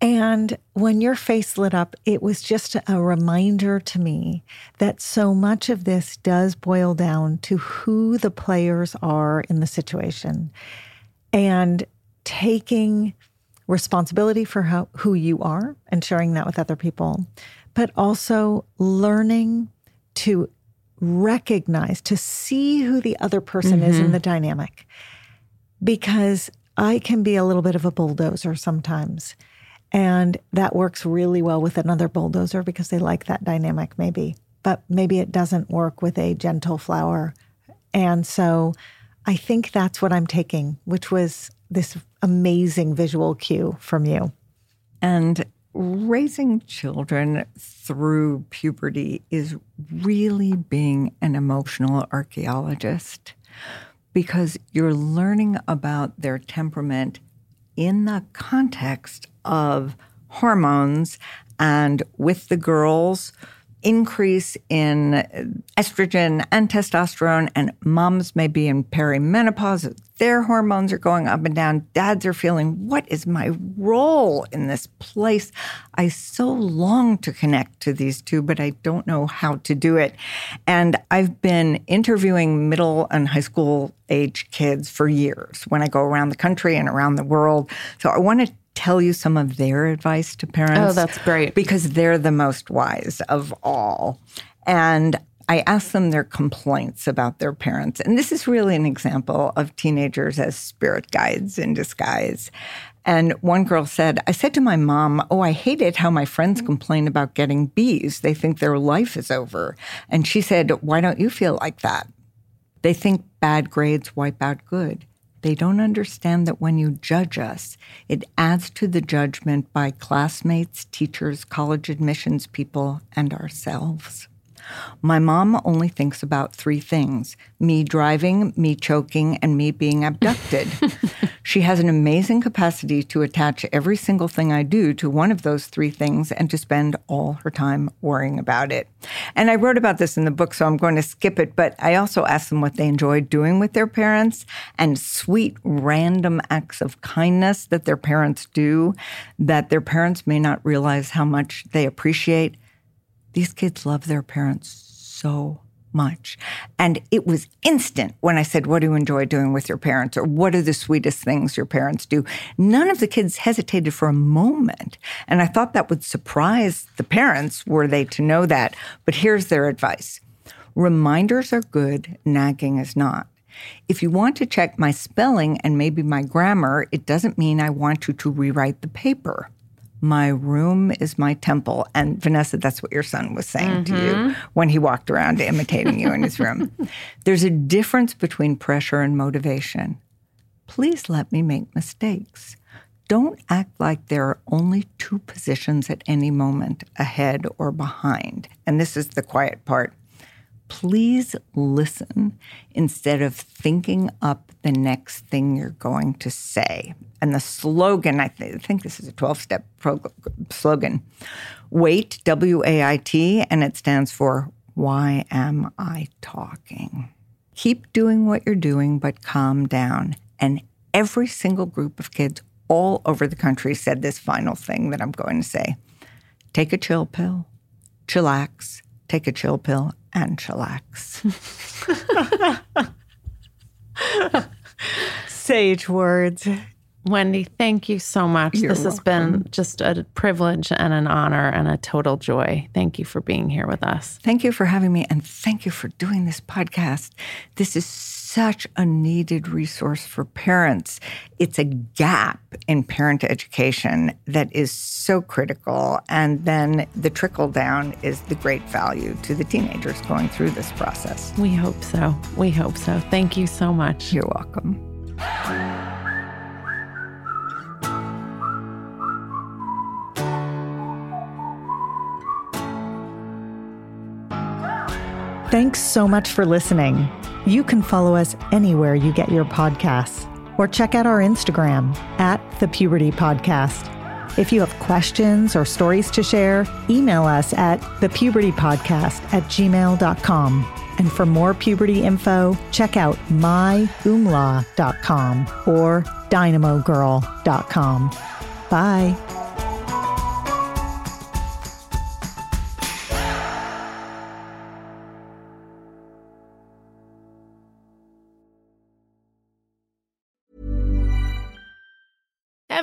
And when your face lit up, it was just a reminder to me that so much of this does boil down to who the players are in the situation and taking responsibility for how, who you are and sharing that with other people, but also learning to recognize, to see who the other person mm-hmm. is in mm-hmm. the dynamic. Because I can be a little bit of a bulldozer sometimes. And that works really well with another bulldozer because they like that dynamic, maybe. But maybe it doesn't work with a gentle flower. And so I think that's what I'm taking, which was this amazing visual cue from you. And raising children through puberty is really being an emotional archaeologist because you're learning about their temperament in the context of hormones and with the girls increase in estrogen and testosterone, and moms may be in perimenopause. Their hormones are going up and down. Dads are feeling, what is my role in this place? I so long to connect to these two, but I don't know how to do it. And I've been interviewing middle and high school age kids for years when I go around the country and around the world. So I want to tell you some of their advice to parents. Oh, that's great. Because they're the most wise of all. And I asked them their complaints about their parents. And this is really an example of teenagers as spirit guides in disguise. And one girl said, I said to my mom, Oh, I hate it how my friends mm-hmm. complain about getting B's. They think their life is over. And she said, Why don't you feel like that? They think bad grades wipe out good. They don't understand that when you judge us, it adds to the judgment by classmates, teachers, college admissions people, and ourselves. My mom only thinks about three things me driving, me choking, and me being abducted. she has an amazing capacity to attach every single thing I do to one of those three things and to spend all her time worrying about it. And I wrote about this in the book, so I'm going to skip it, but I also asked them what they enjoyed doing with their parents and sweet random acts of kindness that their parents do that their parents may not realize how much they appreciate these kids love their parents so much. And it was instant when I said, What do you enjoy doing with your parents? or What are the sweetest things your parents do? None of the kids hesitated for a moment. And I thought that would surprise the parents were they to know that. But here's their advice reminders are good, nagging is not. If you want to check my spelling and maybe my grammar, it doesn't mean I want you to rewrite the paper. My room is my temple. And Vanessa, that's what your son was saying to you mm-hmm. when he walked around imitating you in his room. There's a difference between pressure and motivation. Please let me make mistakes. Don't act like there are only two positions at any moment, ahead or behind. And this is the quiet part. Please listen instead of thinking up the next thing you're going to say. And the slogan, I, th- I think this is a 12 step slogan WAIT, W A I T, and it stands for Why Am I Talking? Keep doing what you're doing, but calm down. And every single group of kids all over the country said this final thing that I'm going to say take a chill pill, chillax, take a chill pill, and chillax. Sage words. Wendy, thank you so much. You're this has been just a privilege and an honor and a total joy. Thank you for being here with us. Thank you for having me, and thank you for doing this podcast. This is such a needed resource for parents. It's a gap in parent education that is so critical. And then the trickle down is the great value to the teenagers going through this process. We hope so. We hope so. Thank you so much. You're welcome. Thanks so much for listening. You can follow us anywhere you get your podcasts or check out our Instagram at the Puberty Podcast. If you have questions or stories to share, email us at thepubertypodcast at gmail.com. And for more puberty info, check out myumla.com or dynamogirl.com. Bye.